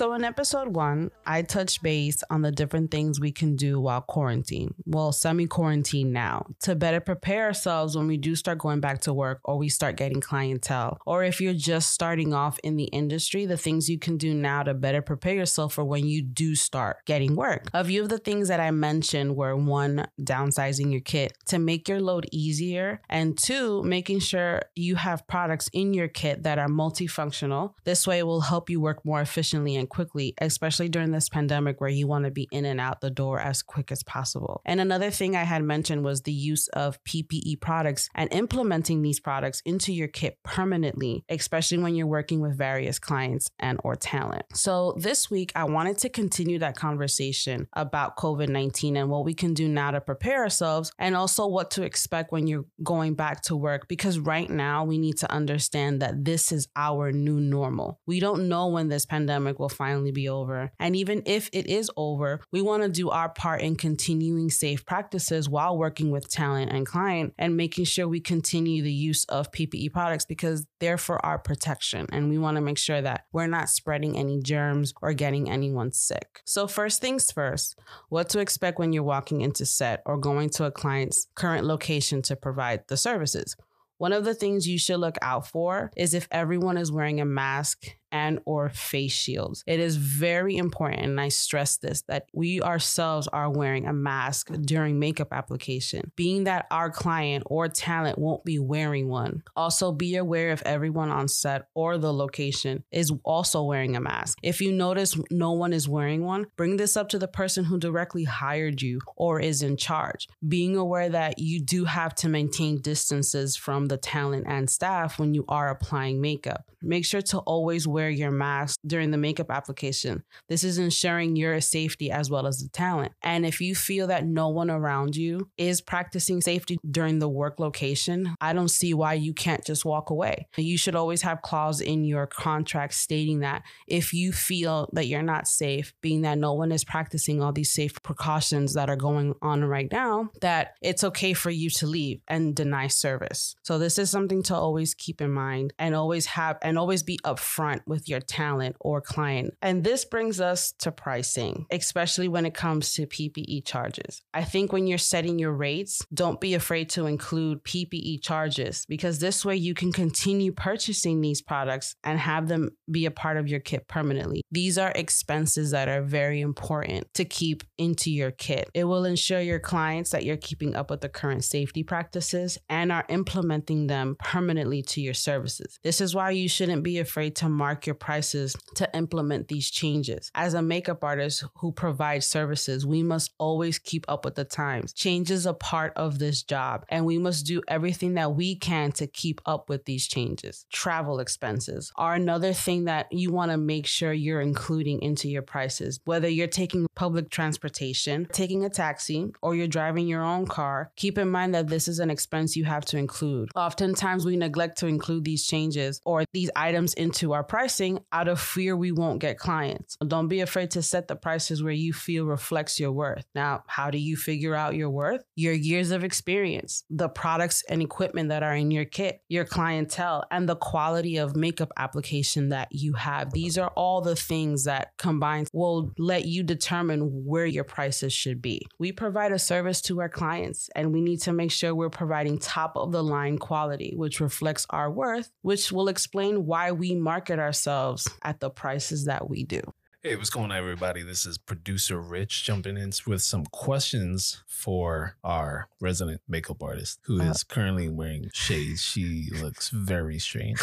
So, in episode one, I touched base on the different things we can do while quarantine, well, semi quarantine now, to better prepare ourselves when we do start going back to work or we start getting clientele. Or if you're just starting off in the industry, the things you can do now to better prepare yourself for when you do start getting work. A few of the things that I mentioned were one, downsizing your kit to make your load easier, and two, making sure you have products in your kit that are multifunctional. This way, it will help you work more efficiently and quickly, especially during this pandemic where you want to be in and out the door as quick as possible. And another thing I had mentioned was the use of PPE products and implementing these products into your kit permanently, especially when you're working with various clients and or talent. So this week I wanted to continue that conversation about COVID-19 and what we can do now to prepare ourselves and also what to expect when you're going back to work because right now we need to understand that this is our new normal. We don't know when this pandemic will finally be over. And even if it is over, we want to do our part in continuing safe practices while working with talent and client and making sure we continue the use of PPE products because they're for our protection. And we want to make sure that we're not spreading any germs or getting anyone sick. So, first things first, what to expect when you're walking into set or going to a client's current location to provide the services. One of the things you should look out for is if everyone is wearing a mask and or face shields. It is very important and I stress this that we ourselves are wearing a mask during makeup application, being that our client or talent won't be wearing one. Also be aware if everyone on set or the location is also wearing a mask. If you notice no one is wearing one, bring this up to the person who directly hired you or is in charge. Being aware that you do have to maintain distances from the talent and staff when you are applying makeup. Make sure to always wear your mask during the makeup application. This is ensuring your safety as well as the talent. And if you feel that no one around you is practicing safety during the work location, I don't see why you can't just walk away. You should always have clause in your contract stating that if you feel that you're not safe, being that no one is practicing all these safe precautions that are going on right now, that it's okay for you to leave and deny service. So this is something to always keep in mind and always have and always be upfront with your talent or client. And this brings us to pricing, especially when it comes to PPE charges. I think when you're setting your rates, don't be afraid to include PPE charges because this way you can continue purchasing these products and have them be a part of your kit permanently. These are expenses that are very important to keep into your kit. It will ensure your clients that you're keeping up with the current safety practices and are implementing them permanently to your services. This is why you shouldn't be afraid to mark your prices to implement these changes. As a makeup artist who provides services, we must always keep up with the times. Change is a part of this job, and we must do everything that we can to keep up with these changes. Travel expenses are another thing that you want to make sure you're including into your prices. Whether you're taking public transportation, taking a taxi, or you're driving your own car, keep in mind that this is an expense you have to include. Oftentimes, we neglect to include these changes or these items into our pricing out of fear we won't get clients. Don't be afraid to set the prices where you feel reflects your worth. Now, how do you figure out your worth? Your years of experience, the products and equipment that are in your kit, your clientele, and the quality of makeup application that you have. These are all the things that combined will let you determine where your prices should be. We provide a service to our clients and we need to make sure we're providing top of the line quality, which reflects our worth, which will explain why we market ourselves at the prices that we do. Hey, what's going on, everybody? This is producer Rich jumping in with some questions for our resident makeup artist who is uh, currently wearing shades. She looks very strange.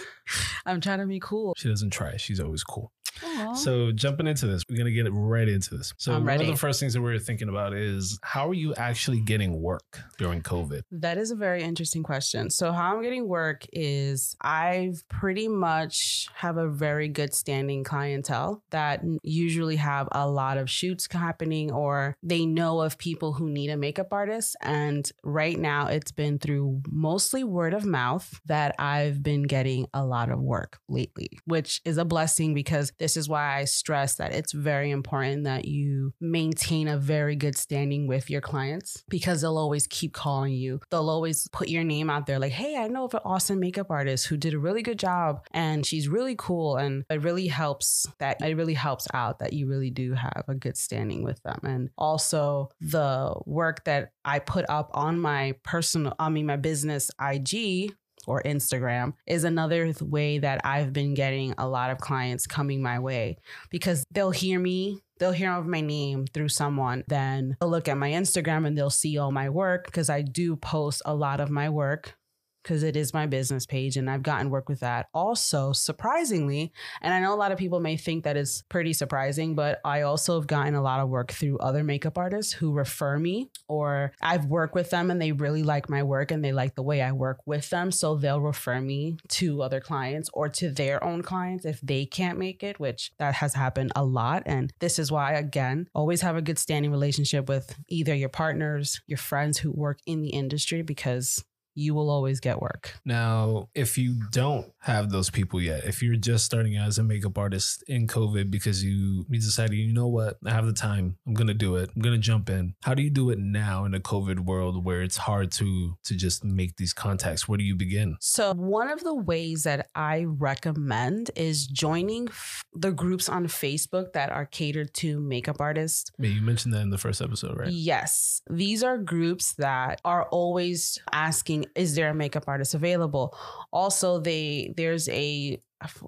I'm trying to be cool. She doesn't try. She's always cool. So jumping into this, we're gonna get right into this. So one of the first things that we're thinking about is how are you actually getting work during COVID? That is a very interesting question. So how I'm getting work is I've pretty much have a very good standing clientele that usually have a lot of shoots happening or they know of people who need a makeup artist. And right now it's been through mostly word of mouth that I've been getting a lot of work lately, which is a blessing because this is why I stress that it's very important that you maintain a very good standing with your clients because they'll always keep calling you. They'll always put your name out there like, hey, I know of an awesome makeup artist who did a really good job and she's really cool. And it really helps that it really helps out that you really do have a good standing with them. And also the work that I put up on my personal, I mean, my business IG or Instagram is another way that I've been getting a lot of clients coming my way because they'll hear me they'll hear of my name through someone. Then they'll look at my Instagram and they'll see all my work because I do post a lot of my work because it is my business page and I've gotten work with that. Also, surprisingly, and I know a lot of people may think that is pretty surprising, but I also have gotten a lot of work through other makeup artists who refer me or I've worked with them and they really like my work and they like the way I work with them. So they'll refer me to other clients or to their own clients if they can't make it, which that has happened a lot. And this is why, again, always have a good standing relationship with either your partners, your friends who work in the industry because you will always get work. Now, if you don't have those people yet, if you're just starting out as a makeup artist in COVID because you, you decided, you know what, I have the time, I'm gonna do it, I'm gonna jump in. How do you do it now in a COVID world where it's hard to to just make these contacts? Where do you begin? So one of the ways that I recommend is joining f- the groups on Facebook that are catered to makeup artists. Yeah, you mentioned that in the first episode, right? Yes, these are groups that are always asking is there a makeup artist available also they there's a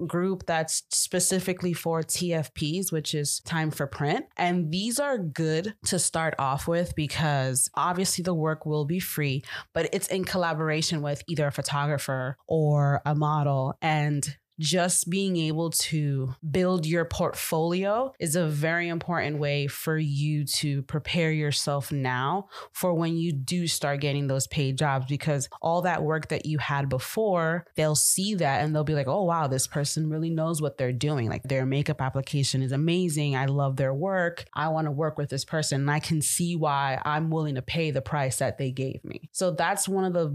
group that's specifically for TFPs, which is time for print. And these are good to start off with because obviously the work will be free, but it's in collaboration with either a photographer or a model. And just being able to build your portfolio is a very important way for you to prepare yourself now for when you do start getting those paid jobs because all that work that you had before, they'll see that and they'll be like, oh, wow, this person really knows what they're doing. Like their makeup application is amazing. I love their work. I want to work with this person. And I can see why I'm willing to pay the price that they gave me. So that's one of the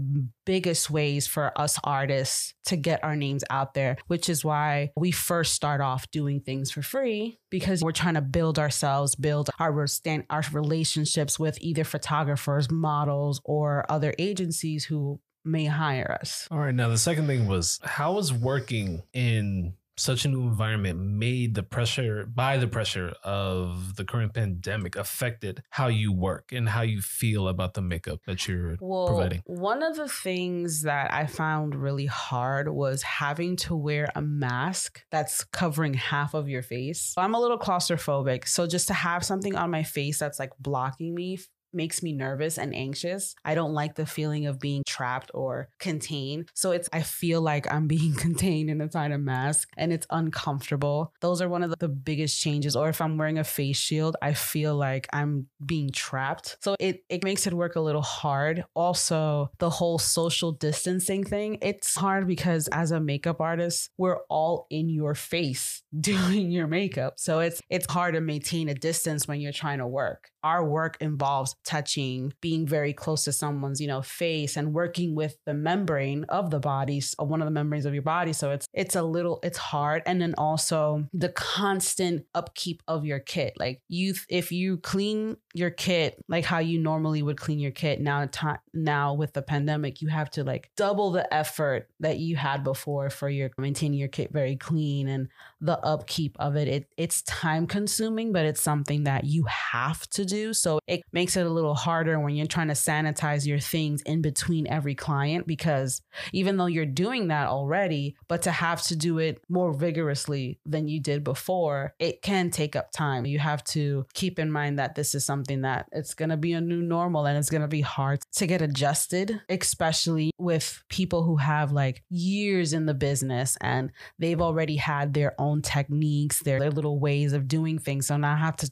biggest ways for us artists to get our names out there which is why we first start off doing things for free because we're trying to build ourselves, build our stand, our relationships with either photographers, models, or other agencies who may hire us. All right. Now, the second thing was how was working in such a new environment made the pressure by the pressure of the current pandemic affected how you work and how you feel about the makeup that you're well, providing? One of the things that I found really hard was having to wear a mask that's covering half of your face. I'm a little claustrophobic. So just to have something on my face that's like blocking me makes me nervous and anxious. I don't like the feeling of being trapped or contained. So it's I feel like I'm being contained inside a mask and it's uncomfortable. Those are one of the, the biggest changes. Or if I'm wearing a face shield, I feel like I'm being trapped. So it it makes it work a little hard. Also, the whole social distancing thing, it's hard because as a makeup artist, we're all in your face doing your makeup. So it's it's hard to maintain a distance when you're trying to work. Our work involves touching, being very close to someone's, you know, face and working with the membrane of the body, so uh, one of the membranes of your body. So it's it's a little it's hard. And then also the constant upkeep of your kit. Like you if you clean your kit like how you normally would clean your kit, now time now with the pandemic, you have to like double the effort that you had before for your maintaining your kit very clean and the upkeep of it. It it's time consuming, but it's something that you have to do. So it makes it a little harder when you're trying to sanitize your things in between every client because even though you're doing that already, but to have to do it more vigorously than you did before, it can take up time. You have to keep in mind that this is something that it's going to be a new normal and it's going to be hard to get adjusted, especially with people who have like years in the business and they've already had their own techniques, their, their little ways of doing things. So now I have to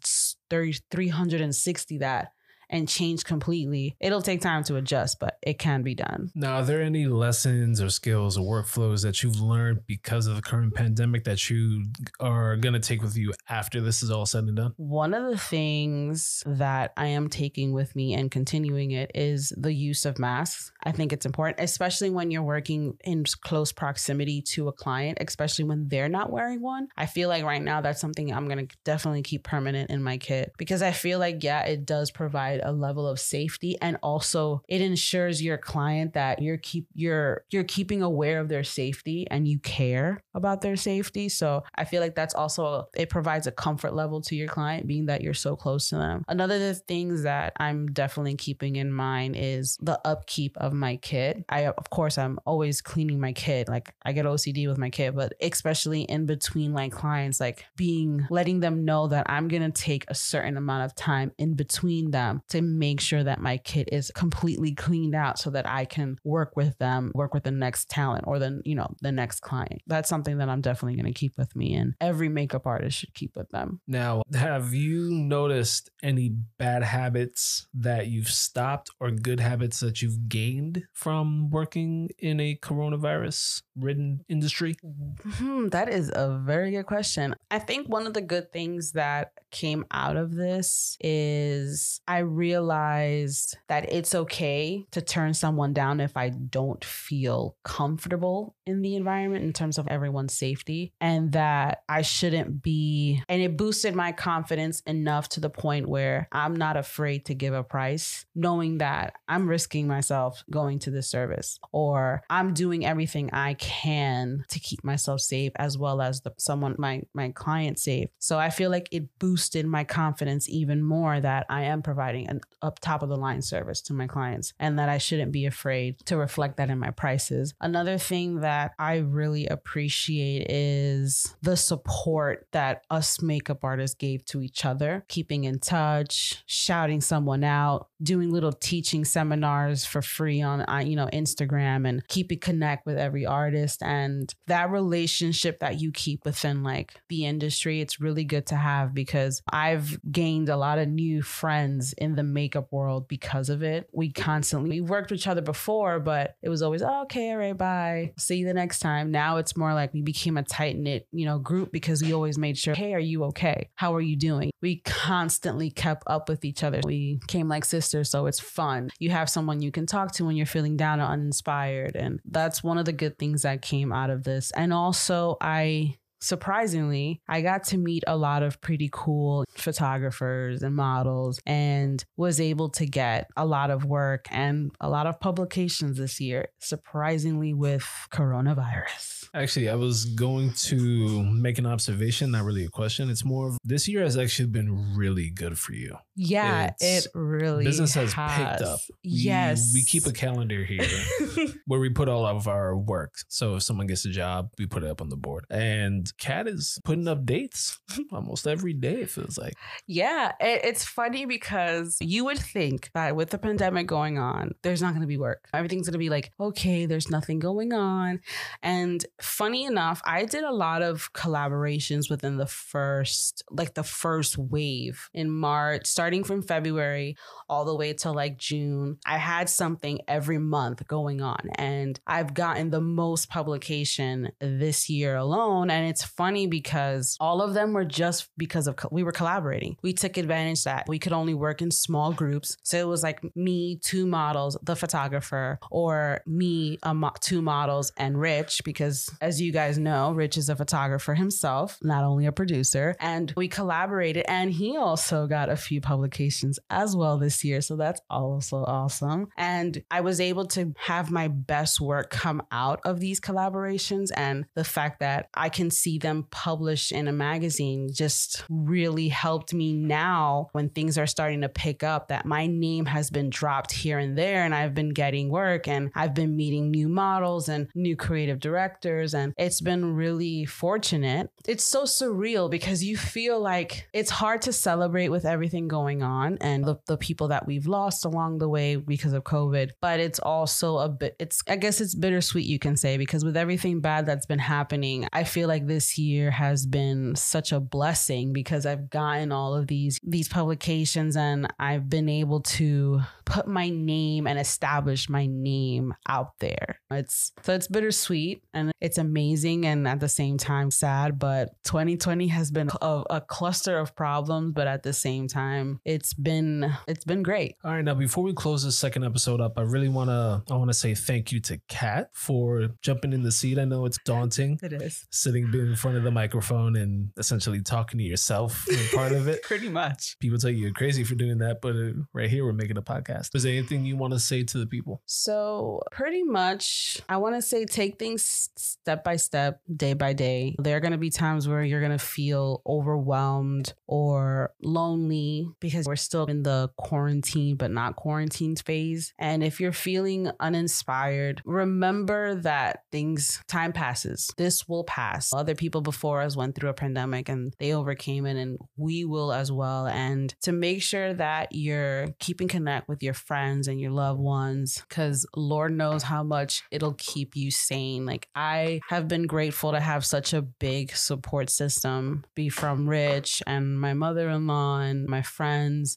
30, 360 that and change completely, it'll take time to adjust, but it can be done. Now, are there any lessons or skills or workflows that you've learned because of the current pandemic that you are going to take with you after this is all said and done? One of the things that I am taking with me and continuing it is the use of masks. I think it's important, especially when you're working in close proximity to a client, especially when they're not wearing one. I feel like right now that's something I'm going to definitely keep permanent in my kit because I feel like, yeah, it does provide a level of safety and also it ensures your client that you're keep you're you're keeping aware of their safety and you care about their safety. So I feel like that's also it provides a comfort level to your client being that you're so close to them. Another of the things that I'm definitely keeping in mind is the upkeep of my kit. I of course I'm always cleaning my kit. Like I get OCD with my kit, but especially in between like clients, like being letting them know that I'm gonna take a certain amount of time in between them to make sure that my kit is completely cleaned out so that I can work with them, work with the next talent or then, you know, the next client. That's something that I'm definitely gonna keep with me and every makeup artist should keep with them. Now, have you noticed any bad habits that you've stopped or good habits that you've gained from working in a coronavirus ridden industry? Hmm, that is a very good question. I think one of the good things that came out of this is I realized that it's okay to turn someone down if I don't feel comfortable in the environment in terms of everyone's safety, and that I shouldn't be, and it boosted my confidence enough to the point where I'm not afraid to give a price, knowing that I'm risking myself going to this service or I'm doing everything I can to keep myself safe as well as the someone my my client safe. So I feel like it boosted my confidence even more that I am providing an up top of the line service to my clients and that I shouldn't be afraid to reflect that in my prices. Another thing that I really appreciate is the support that us makeup artists gave to each other, keeping in touch, shouting someone out, doing little teaching seminars for free on uh, you know Instagram and keeping connect with every artist and that relationship that you keep within like the industry it's really good to have because I've gained a lot of new friends in the makeup world because of it. We constantly we worked with each other before but it was always oh, okay all right bye see you the next time. Now it's more like we became a tight knit you know group because we always made sure hey are you okay? How are you doing? We constantly kept up with each other. We came like sisters so it's fun. You have someone you can talk to when you're feeling down or uninspired and that's one of the good things that came out of this. And also I surprisingly, I got to meet a lot of pretty cool photographers and models and was able to get a lot of work and a lot of publications this year, surprisingly, with coronavirus. Actually, I was going to make an observation, not really a question. It's more of this year has actually been really good for you. Yeah, It's- it really Business has, has. picked up. We, yes. We keep a calendar here where we put all of our work. So if someone gets a job, we put it up on the board. And Kat is putting up dates almost every day, it feels like. Yeah, it, it's funny because you would think that with the pandemic going on, there's not going to be work. Everything's going to be like, okay, there's nothing going on. And funny enough, I did a lot of collaborations within the first, like the first wave in March, starting from February all the way till like June. I had something every month going on, and I've gotten the most publication this year alone. And it's funny because all of them were just because of co- we were collaborating. We took advantage that we could only work in small groups. So it was like me, two models, the photographer, or me, mo- two models, and Rich, because as you guys know, Rich is a photographer himself, not only a producer. And we collaborated, and he also got a few publications as well this year. So that's also awesome. And I was able to have my best work come out of these collaborations. And the fact that I can see them published in a magazine just really helped me now when things are starting to pick up that my name has been dropped here and there and I've been getting work and I've been meeting new models and new creative directors and it's been really fortunate. It's so surreal because you feel like it's hard to celebrate with everything going going on and the, the people that we've lost along the way because of COVID. But it's also a bit, it's, I guess it's bittersweet, you can say, because with everything bad that's been happening, I feel like this year has been such a blessing because I've gotten all of these, these publications and I've been able to put my name and establish my name out there. It's, so it's bittersweet and it's amazing and at the same time sad, but 2020 has been a, a cluster of problems, but at the same time, it's been it's been great. All right, now before we close this second episode up, I really wanna I wanna say thank you to Kat for jumping in the seat. I know it's daunting. It is sitting in front of the microphone and essentially talking to yourself part of it. Pretty much. People tell you you're crazy for doing that, but uh, right here we're making a podcast. Is there anything you want to say to the people? So pretty much, I want to say take things step by step, day by day. There are going to be times where you're going to feel overwhelmed or lonely because we're still in the quarantine but not quarantined phase. And if you're feeling uninspired, remember that things, time passes. This will pass. Other people before us went through a pandemic and they overcame it, and we will as well. And to make sure that you're keeping connect with your friends and your loved ones, because Lord knows how much it'll keep you sane. Like, I have been grateful to have such a big support system, be from Rich and my mother in law and my friends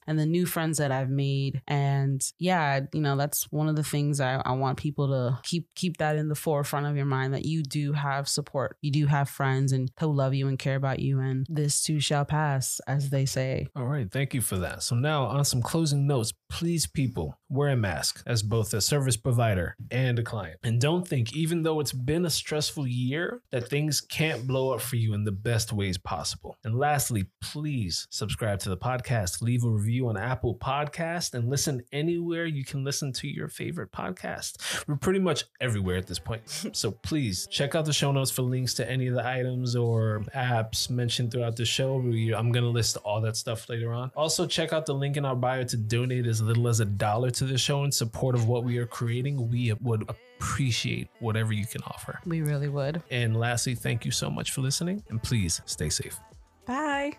and the new friends that I've made. And yeah, you know, that's one of the things I, I want people to keep keep that in the forefront of your mind that you do have support. You do have friends and who love you and care about you. And this too shall pass, as they say. All right. Thank you for that. So now on some closing notes, please people wear a mask as both a service provider and a client. And don't think, even though it's been a stressful year, that things can't blow up for you in the best ways possible. And lastly, please subscribe to the podcast, leave a review on Apple Podcast, and listen anywhere you can listen to your favorite podcast. We're pretty much everywhere at this point. So please check out the show notes for links to any of the items or apps mentioned throughout the show. I'm going to list all that stuff later on. Also, check out the link in our bio to donate as little as a dollar to the show in support of what we are creating. We would appreciate whatever you can offer. We really would. And lastly, thank you so much for listening and please stay safe. Bye.